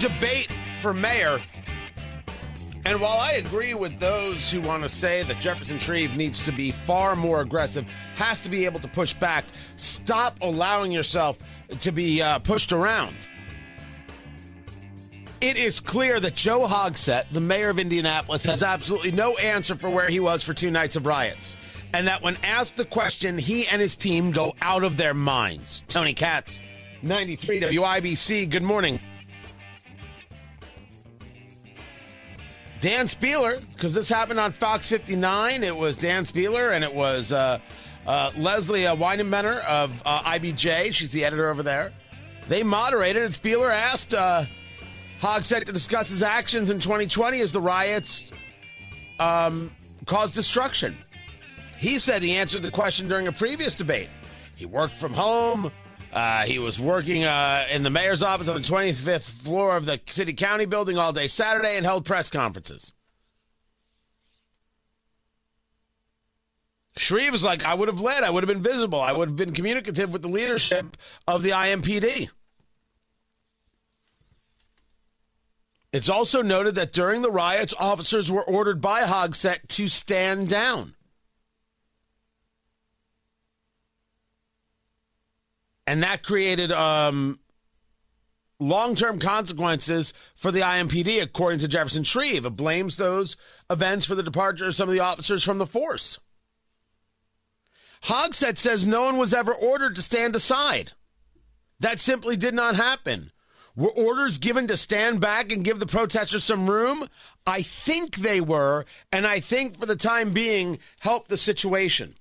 debate for mayor. And while I agree with those who want to say that Jefferson Shreve needs to be far more aggressive, has to be able to push back, stop allowing yourself to be uh, pushed around. It is clear that Joe Hogsett, the mayor of Indianapolis, has absolutely no answer for where he was for two nights of riots. And that when asked the question, he and his team go out of their minds. Tony Katz, 93 WIBC, good morning. Dan Spehler, because this happened on Fox 59. It was Dan Spehler and it was uh, uh, Leslie uh, of uh, IBJ. She's the editor over there. They moderated, and Spehler asked uh, Hogsett to discuss his actions in 2020 as the riots um, caused destruction. He said he answered the question during a previous debate. He worked from home. Uh, he was working uh, in the mayor's office on the 25th floor of the city county building all day Saturday and held press conferences. Shreve was like, I would have led, I would have been visible, I would have been communicative with the leadership of the IMPD. It's also noted that during the riots, officers were ordered by Hogsett to stand down. And that created um, long term consequences for the IMPD, according to Jefferson Shreve. It blames those events for the departure of some of the officers from the force. Hogsett says no one was ever ordered to stand aside. That simply did not happen. Were orders given to stand back and give the protesters some room? I think they were, and I think for the time being, helped the situation.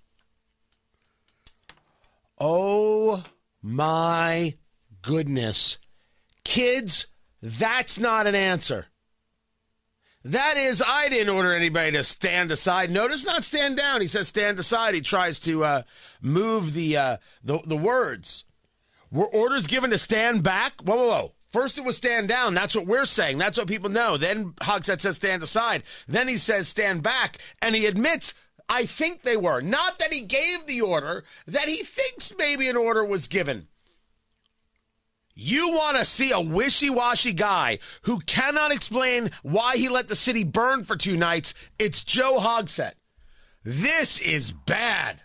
Oh my goodness. Kids, that's not an answer. That is, I didn't order anybody to stand aside. Notice not stand down. He says stand aside. He tries to uh, move the, uh, the the words. Were orders given to stand back? Whoa, whoa, whoa. First it was stand down. That's what we're saying. That's what people know. Then Hogsett says stand aside. Then he says stand back. And he admits, I think they were. Not that he gave the order, that he thinks maybe an order was given. You want to see a wishy washy guy who cannot explain why he let the city burn for two nights? It's Joe Hogsett. This is bad.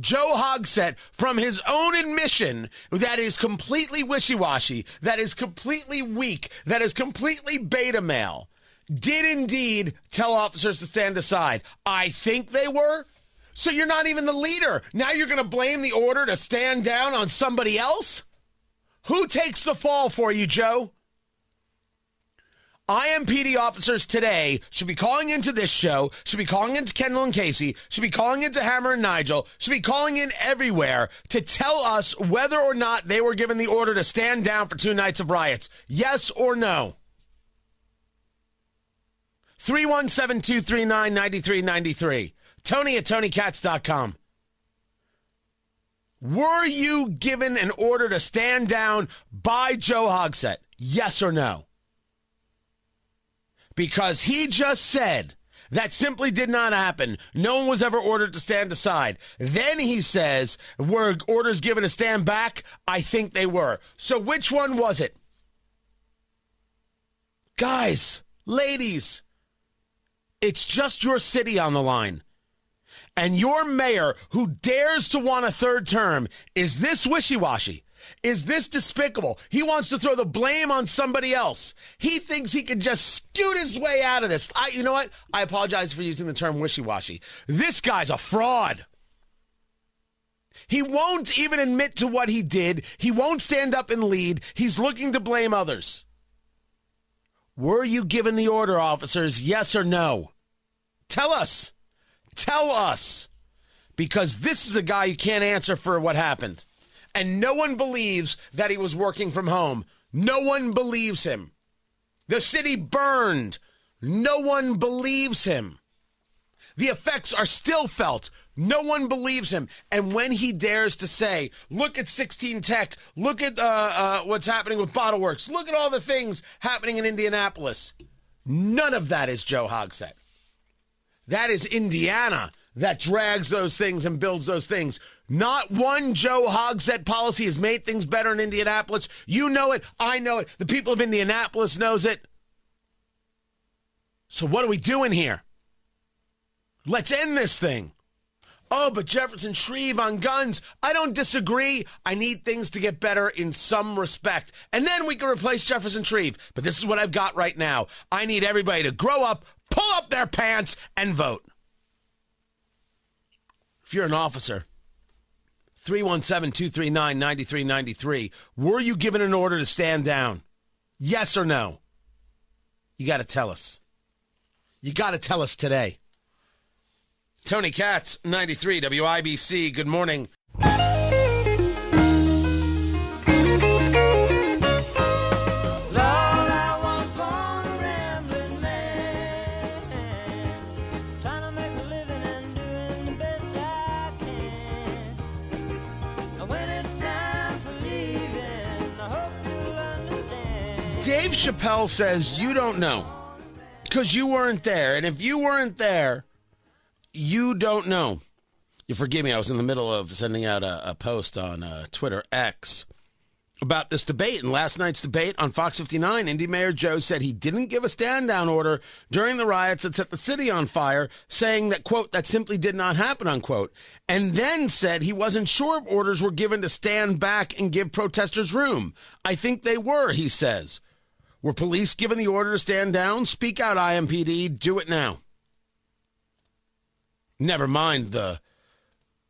Joe Hogsett, from his own admission, that is completely wishy washy, that is completely weak, that is completely beta male, did indeed tell officers to stand aside. I think they were. So you're not even the leader. Now you're going to blame the order to stand down on somebody else? Who takes the fall for you, Joe? IMPD officers today should be calling into this show, should be calling into Kendall and Casey, should be calling into Hammer and Nigel, should be calling in everywhere to tell us whether or not they were given the order to stand down for two nights of riots. Yes or no? 317 239 9393. Tony at TonyKatz.com. Were you given an order to stand down by Joe Hogsett? Yes or no? because he just said that simply did not happen. No one was ever ordered to stand aside. Then he says, were orders given to stand back? I think they were. So which one was it? Guys, ladies, it's just your city on the line. And your mayor, who dares to want a third term, is this wishy washy? Is this despicable? He wants to throw the blame on somebody else. He thinks he can just scoot his way out of this. I, you know what? I apologize for using the term wishy washy. This guy's a fraud. He won't even admit to what he did. He won't stand up and lead. He's looking to blame others. Were you given the order, officers? Yes or no? Tell us. Tell us. Because this is a guy you can't answer for what happened. And no one believes that he was working from home. No one believes him. The city burned. No one believes him. The effects are still felt. No one believes him. And when he dares to say, look at 16 Tech, look at uh, uh, what's happening with Bottleworks, look at all the things happening in Indianapolis, none of that is Joe Hogsett. That is Indiana that drags those things and builds those things. Not one Joe Hogsett policy has made things better in Indianapolis. You know it. I know it. The people of Indianapolis knows it. So what are we doing here? Let's end this thing. Oh, but Jefferson Shreve on guns. I don't disagree. I need things to get better in some respect. And then we can replace Jefferson Shreve. But this is what I've got right now. I need everybody to grow up, pull up their pants, and vote. If you're an officer, 317 239 9393, were you given an order to stand down? Yes or no? You got to tell us. You got to tell us today. Tony Katz, 93 WIBC. Good morning. Chappelle says you don't know because you weren't there. And if you weren't there, you don't know. You forgive me, I was in the middle of sending out a, a post on uh, Twitter X about this debate. And last night's debate on Fox 59, Indy Mayor Joe said he didn't give a stand down order during the riots that set the city on fire, saying that, quote, that simply did not happen, unquote. And then said he wasn't sure if orders were given to stand back and give protesters room. I think they were, he says. Were police given the order to stand down? Speak out, IMPD. Do it now. Never mind the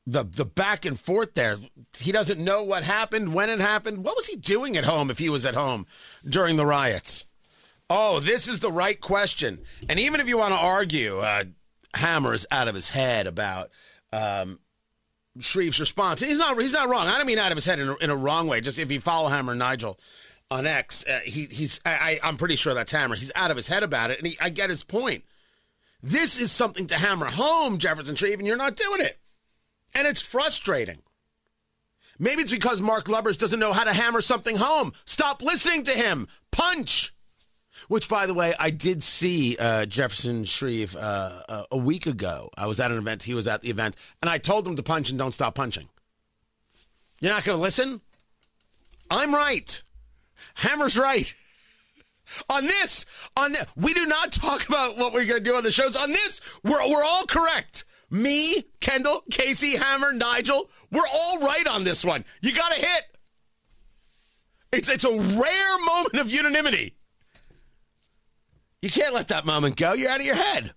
the the back and forth there. He doesn't know what happened, when it happened. What was he doing at home if he was at home during the riots? Oh, this is the right question. And even if you want to argue, uh, Hammer is out of his head about um, Shreve's response. He's not. He's not wrong. I don't mean out of his head in a, in a wrong way. Just if you follow Hammer Nigel on X, uh, he, he's. I, I'm pretty sure that's Hammer. He's out of his head about it, and he, I get his point. This is something to hammer home, Jefferson Shreve, and you're not doing it. And it's frustrating. Maybe it's because Mark Lubbers doesn't know how to hammer something home. Stop listening to him. Punch. Which, by the way, I did see uh, Jefferson Shreve uh, a week ago. I was at an event. He was at the event. And I told him to punch and don't stop punching. You're not going to listen? I'm right. Hammer's right. On this, on this, we do not talk about what we're going to do on the shows. On this, we're, we're all correct. Me, Kendall, Casey, Hammer, Nigel, we're all right on this one. You got to hit. It's, it's a rare moment of unanimity. You can't let that moment go. You're out of your head.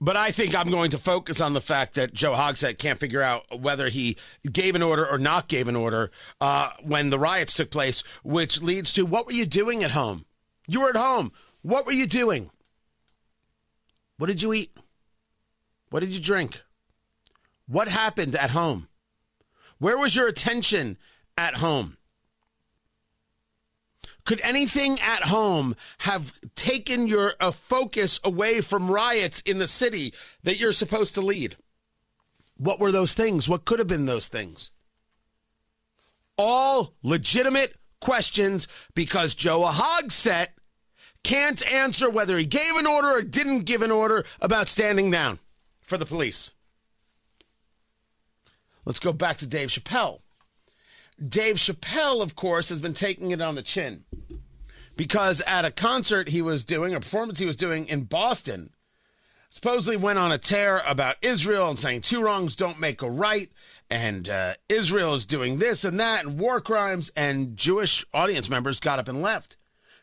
But I think I'm going to focus on the fact that Joe Hogsett can't figure out whether he gave an order or not gave an order uh, when the riots took place, which leads to what were you doing at home? You were at home. What were you doing? What did you eat? What did you drink? What happened at home? Where was your attention at home? Could anything at home have taken your uh, focus away from riots in the city that you're supposed to lead? What were those things? What could have been those things? All legitimate questions because Joe Hogsett can't answer whether he gave an order or didn't give an order about standing down for the police. Let's go back to Dave Chappelle. Dave Chappelle, of course, has been taking it on the chin because at a concert he was doing, a performance he was doing in Boston, supposedly went on a tear about Israel and saying two wrongs don't make a right, and uh, Israel is doing this and that and war crimes, and Jewish audience members got up and left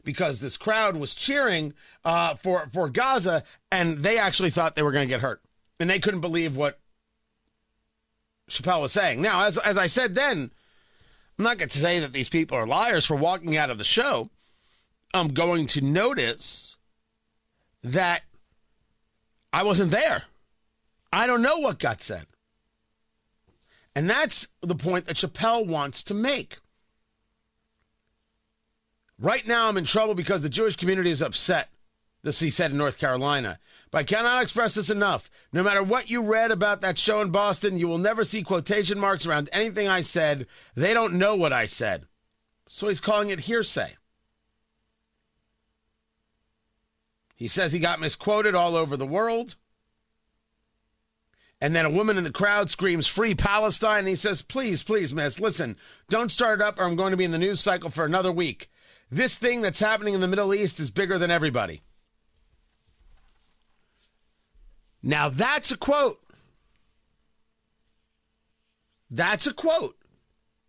because this crowd was cheering uh, for for Gaza, and they actually thought they were going to get hurt, and they couldn't believe what Chappelle was saying. Now, as as I said then I'm not going to say that these people are liars for walking out of the show. I'm going to notice that I wasn't there. I don't know what got said. And that's the point that Chappelle wants to make. Right now, I'm in trouble because the Jewish community is upset. This he said in North Carolina. But I cannot express this enough. No matter what you read about that show in Boston, you will never see quotation marks around anything I said. They don't know what I said. So he's calling it hearsay. He says he got misquoted all over the world. And then a woman in the crowd screams, Free Palestine. And he says, Please, please, miss, listen, don't start it up or I'm going to be in the news cycle for another week. This thing that's happening in the Middle East is bigger than everybody. Now that's a quote. That's a quote.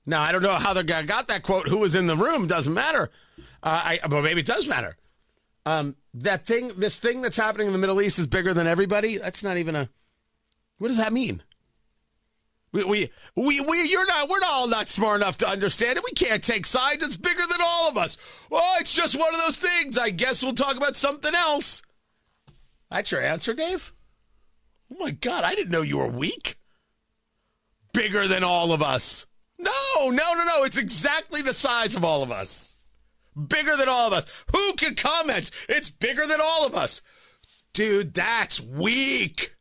Now I don't know how the guy got that quote. Who was in the room? Doesn't matter. Uh, I, but maybe it does matter. Um, that thing, this thing that's happening in the Middle East is bigger than everybody. That's not even a. What does that mean? We, we, we, we, you're not, we're all not smart enough to understand it. We can't take sides. It's bigger than all of us. Oh, it's just one of those things. I guess we'll talk about something else. That's your answer, Dave? Oh my God, I didn't know you were weak. Bigger than all of us. No, no, no, no. It's exactly the size of all of us. Bigger than all of us. Who can comment? It's bigger than all of us. Dude, that's weak.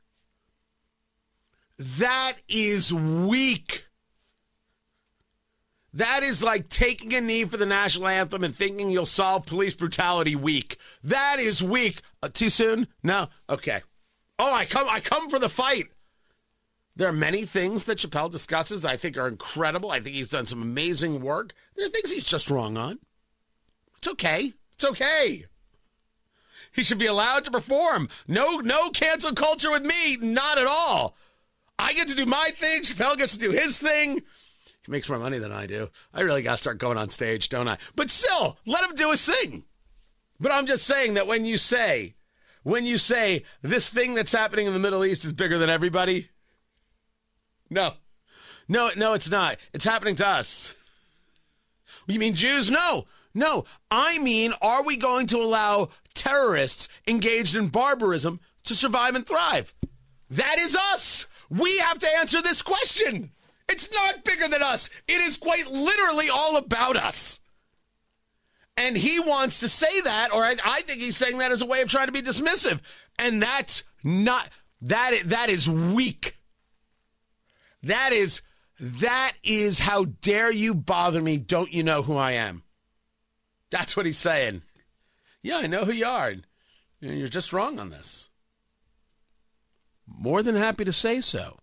That is weak. That is like taking a knee for the national anthem and thinking you'll solve police brutality weak. That is weak. Uh, too soon? No. Okay. Oh, I come I come for the fight. There are many things that Chappelle discusses I think are incredible. I think he's done some amazing work. There are things he's just wrong on. It's okay. It's okay. He should be allowed to perform. No no cancel culture with me, not at all. I get to do my thing. Chappelle gets to do his thing. He makes more money than I do. I really got to start going on stage, don't I? But still, let him do his thing. But I'm just saying that when you say, when you say this thing that's happening in the Middle East is bigger than everybody, no, no, no, it's not. It's happening to us. You mean Jews? No, no. I mean, are we going to allow terrorists engaged in barbarism to survive and thrive? That is us. We have to answer this question. It's not bigger than us. It is quite literally all about us. And he wants to say that, or I, I, think he's saying that as a way of trying to be dismissive. And that's not that. That is weak. That is that is how dare you bother me? Don't you know who I am? That's what he's saying. Yeah, I know who you are. You're just wrong on this. More than happy to say so.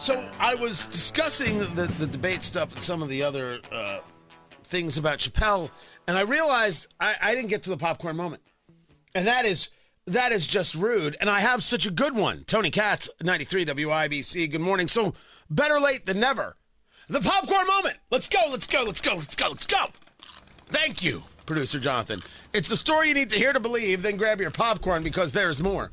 So I was discussing the, the debate stuff and some of the other uh, things about Chappelle, and I realized I, I didn't get to the popcorn moment, and that is that is just rude. And I have such a good one. Tony Katz, 93 WIBC. Good morning. So better late than never. The popcorn moment. Let's go. Let's go. Let's go. Let's go. Let's go. Thank you, producer Jonathan. It's the story you need to hear to believe. Then grab your popcorn because there's more.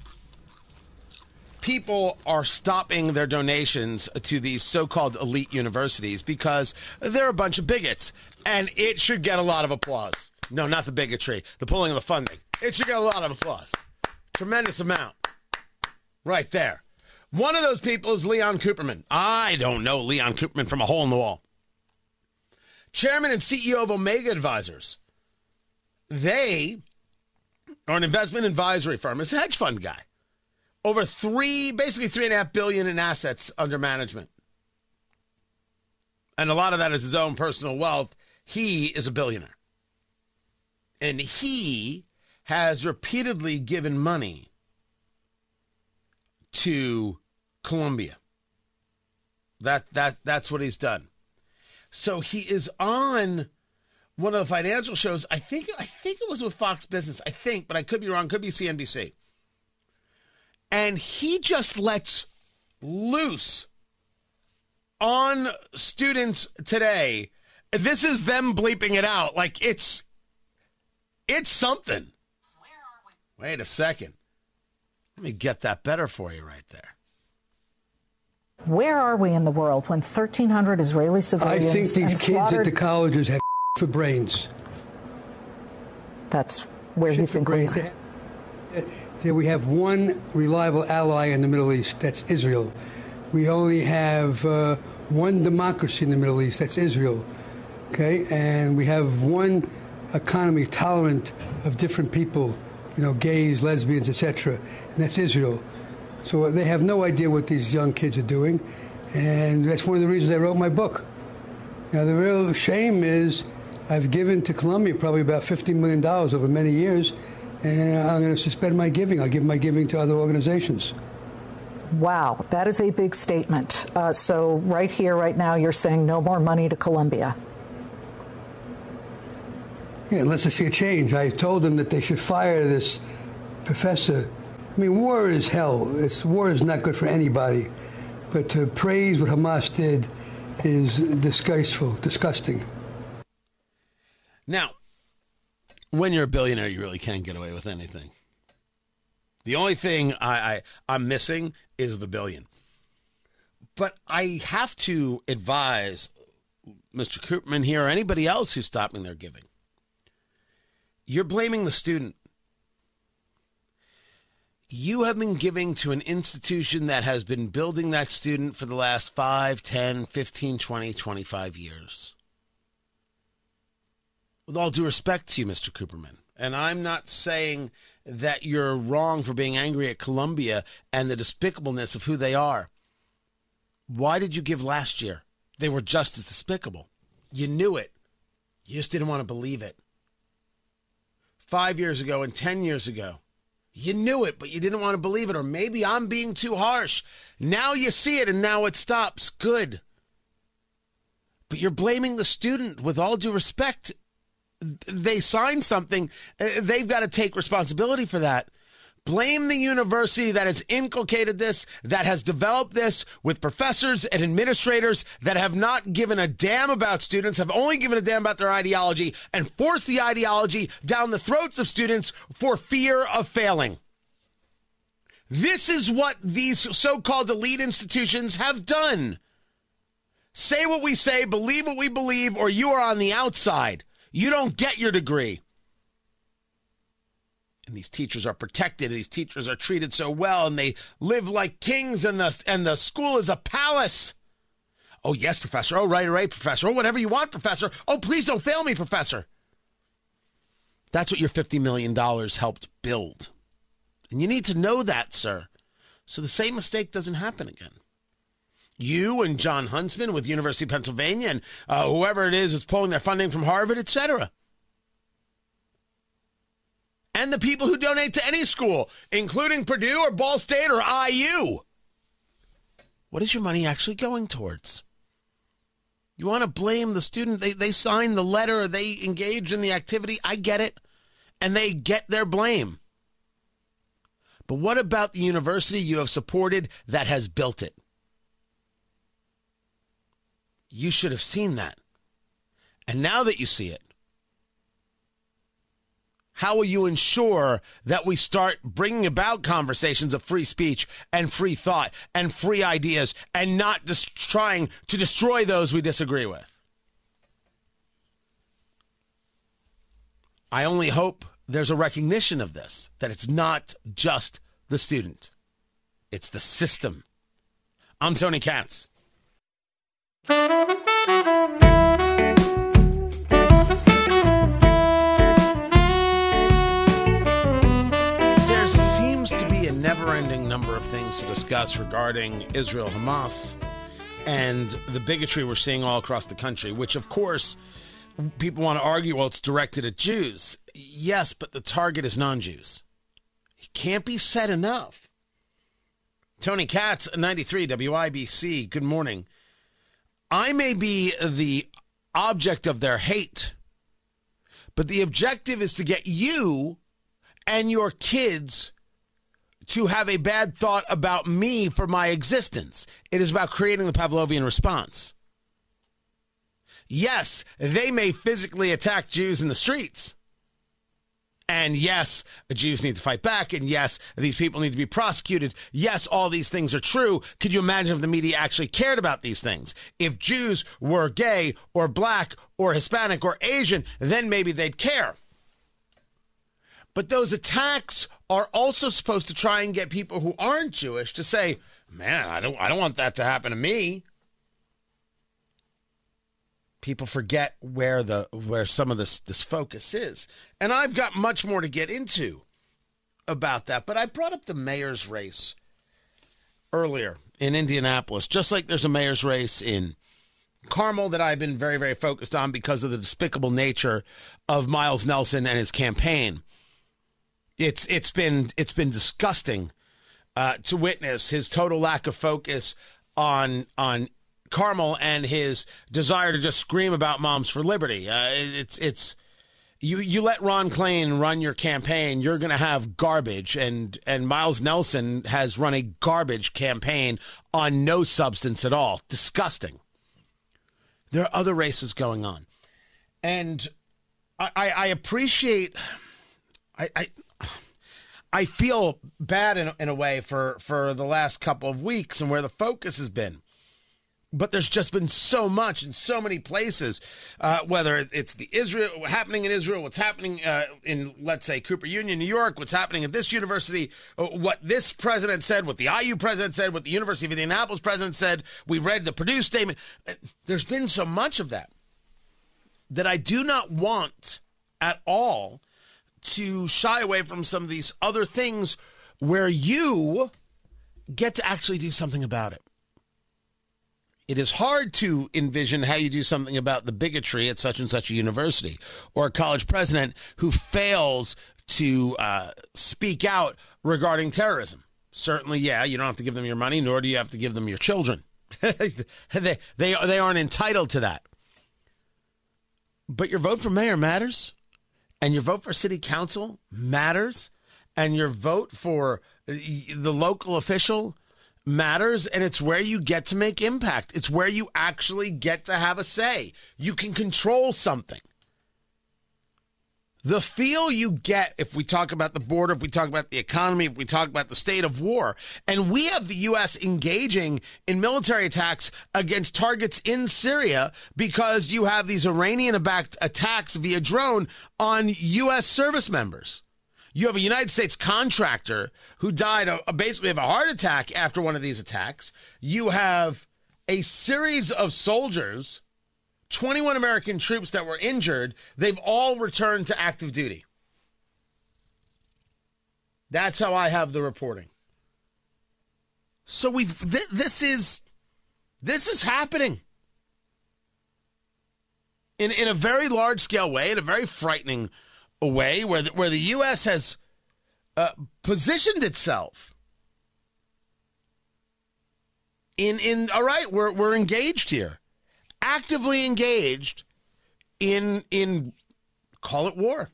People are stopping their donations to these so called elite universities because they're a bunch of bigots. And it should get a lot of applause. No, not the bigotry, the pulling of the funding. It should get a lot of applause. Tremendous amount. Right there. One of those people is Leon Cooperman. I don't know Leon Cooperman from a hole in the wall. Chairman and CEO of Omega Advisors. They are an investment advisory firm. It's a hedge fund guy. Over three, basically three and a half billion in assets under management. And a lot of that is his own personal wealth. He is a billionaire. And he has repeatedly given money to Columbia. That that that's what he's done. So he is on one of the financial shows. I think I think it was with Fox Business. I think, but I could be wrong. Could be CNBC. And he just lets loose on students today. This is them bleeping it out like it's it's something. Wait a second. Let me get that better for you right there. Where are we in the world when 1,300 Israeli civilians I think these kids at the colleges have for brains. That's where you think we There we have one reliable ally in the Middle East. That's Israel. We only have uh, one democracy in the Middle East. That's Israel. Okay, and we have one economy tolerant of different people, you know, gays, lesbians, etc. And that's Israel. So they have no idea what these young kids are doing, and that's one of the reasons I wrote my book. Now the real shame is I've given to Columbia probably about $50 million over many years, and I'm going to suspend my giving. I'll give my giving to other organizations. Wow, that is a big statement. Uh, so, right here, right now, you're saying no more money to Columbia. Yeah, unless I see a change. I told them that they should fire this professor. I mean, war is hell. It's, war is not good for anybody. But to praise what Hamas did is disgraceful, disgusting. Now, when you're a billionaire, you really can't get away with anything. The only thing I, I I'm missing is the billion. But I have to advise Mr. Cooperman here or anybody else who's stopping their giving. You're blaming the student. You have been giving to an institution that has been building that student for the last 5, 10, 15, 20, 25 years with all due respect to you, Mr. Cooperman, and I'm not saying that you're wrong for being angry at Columbia and the despicableness of who they are. Why did you give last year? They were just as despicable. You knew it. You just didn't want to believe it. Five years ago and 10 years ago, you knew it, but you didn't want to believe it. Or maybe I'm being too harsh. Now you see it and now it stops. Good. But you're blaming the student with all due respect they signed something, uh, they've got to take responsibility for that. Blame the university that has inculcated this, that has developed this with professors and administrators that have not given a damn about students, have only given a damn about their ideology, and forced the ideology down the throats of students for fear of failing. This is what these so called elite institutions have done. Say what we say, believe what we believe, or you are on the outside. You don't get your degree. And these teachers are protected. These teachers are treated so well, and they live like kings, and the and the school is a palace. Oh yes, professor. Oh right, right, professor. Oh whatever you want, professor. Oh please don't fail me, professor. That's what your fifty million dollars helped build, and you need to know that, sir, so the same mistake doesn't happen again you and Jon Huntsman with University of Pennsylvania and uh, whoever it is that's pulling their funding from Harvard, etc. And the people who donate to any school, including Purdue or Ball State or IU. What is your money actually going towards? You want to blame the student. They, they signed the letter, they engage in the activity. I get it. And they get their blame. But what about the university you have supported that has built it? You should have seen that. And now that you see it, how will you ensure that we start bringing about conversations of free speech and free thought and free ideas and not just trying to destroy those we disagree with? I only hope there's a recognition of this, that it's not just the student, it's the system. I'm Tony Katz. There seems to be a never ending number of things to discuss regarding Israel Hamas and the bigotry we're seeing all across the country, which, of course, people want to argue, well, it's directed at Jews. Yes, but the target is non Jews. It can't be said enough. Tony Katz, 93 WIBC, good morning. I may be the object of their hate, but the objective is to get you and your kids to have a bad thought about me for my existence. It is about creating the Pavlovian response. Yes, they may physically attack Jews in the streets. And yes, the Jews need to fight back. And yes, these people need to be prosecuted. Yes, all these things are true. Could you imagine if the media actually cared about these things? If Jews were gay or black or Hispanic or Asian, then maybe they'd care. But those attacks are also supposed to try and get people who aren't Jewish to say, "Man, I don't I don't want that to happen to me." People forget where the where some of this this focus is. And I've got much more to get into about that, but I brought up the mayor's race earlier in Indianapolis, just like there's a mayor's race in Carmel that I've been very, very focused on because of the despicable nature of Miles Nelson and his campaign it's it's been it's been disgusting uh, to witness his total lack of focus on on Carmel and his desire to just scream about moms for liberty. Uh, it's it's you you let Ron Klain run your campaign, you're going to have garbage, and and Miles Nelson has run a garbage campaign on no substance at all. Disgusting. There are other races going on, and I I, I appreciate. I, I I feel bad in, in a way for, for the last couple of weeks and where the focus has been. But there's just been so much in so many places, uh, whether it's the Israel happening in Israel, what's happening uh, in, let's say, Cooper Union, New York, what's happening at this university, uh, what this president said, what the IU president said, what the University of Indianapolis president said. We read the Purdue statement. Uh, there's been so much of that that I do not want at all to shy away from some of these other things where you get to actually do something about it. It is hard to envision how you do something about the bigotry at such and such a university or a college president who fails to uh, speak out regarding terrorism. Certainly, yeah, you don't have to give them your money, nor do you have to give them your children. they, they, they aren't entitled to that. But your vote for mayor matters and your vote for city council matters and your vote for the local official matters and it's where you get to make impact. It's where you actually get to have a say. You can control something. The feel you get if we talk about the border, if we talk about the economy, if we talk about the state of war, and we have the U.S. engaging in military attacks against targets in Syria because you have these Iranian backed attacks via drone on U.S. service members. You have a United States contractor who died of, basically of a heart attack after one of these attacks. You have a series of soldiers 21 American troops that were injured, they've all returned to active duty. That's how I have the reporting. So we've th- this is this is happening in in a very large scale way, in a very frightening way, where the, where the U.S. has uh, positioned itself in in all right, we're we're engaged here actively engaged in in call it war.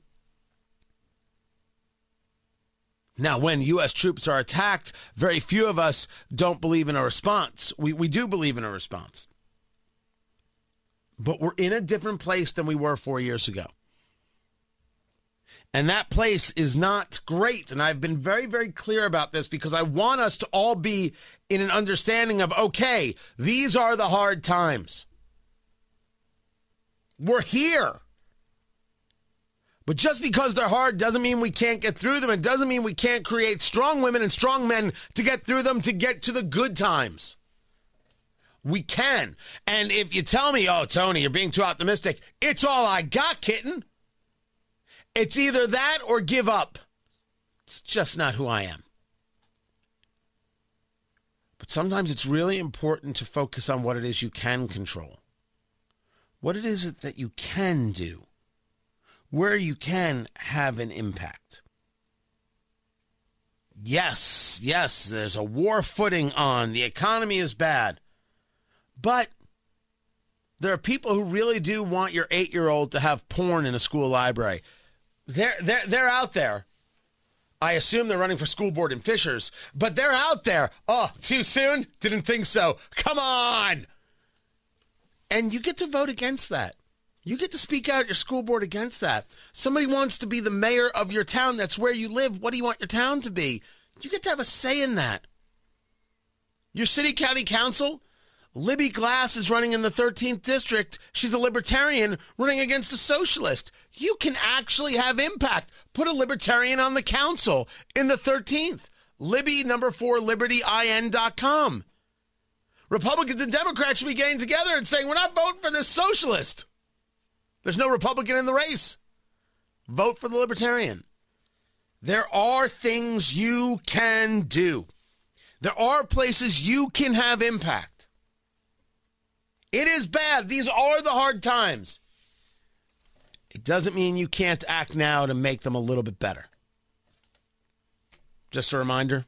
Now, when U.S. troops are attacked, very few of us don't believe in a response. We, we do believe in a response. But we're in a different place than we were four years ago. And that place is not great. And I've been very, very clear about this because I want us to all be in an understanding of okay, these are the hard times. We're here. But just because they're hard doesn't mean we can't get through them. It doesn't mean we can't create strong women and strong men to get through them to get to the good times. We can. And if you tell me, oh, Tony, you're being too optimistic, it's all I got, kitten. It's either that or give up. It's just not who I am. But sometimes it's really important to focus on what it is you can control what it is that you can do, where you can have an impact. Yes, yes, there's a war footing on. The economy is bad. But there are people who really do want your eight year old to have porn in a school library. They're, they're, they're out there. I assume they're running for school board in Fishers, but they're out there. Oh, too soon? Didn't think so. Come on. And you get to vote against that. You get to speak out your school board against that. Somebody wants to be the mayor of your town. That's where you live. What do you want your town to be? You get to have a say in that. Your city county council, Libby Glass is running in the 13th district. She's a libertarian running against a socialist. You can actually have impact. Put a libertarian on the council in the 13th. Libby number four libertyin.com. Republicans and Democrats should be getting together and saying, we're not voting for this socialist. There's no Republican in the race. Vote for the Libertarian. There are things you can do. There are places you can have impact. It is bad. These are the hard times. It doesn't mean you can't act now to make them a little bit better. Just a reminder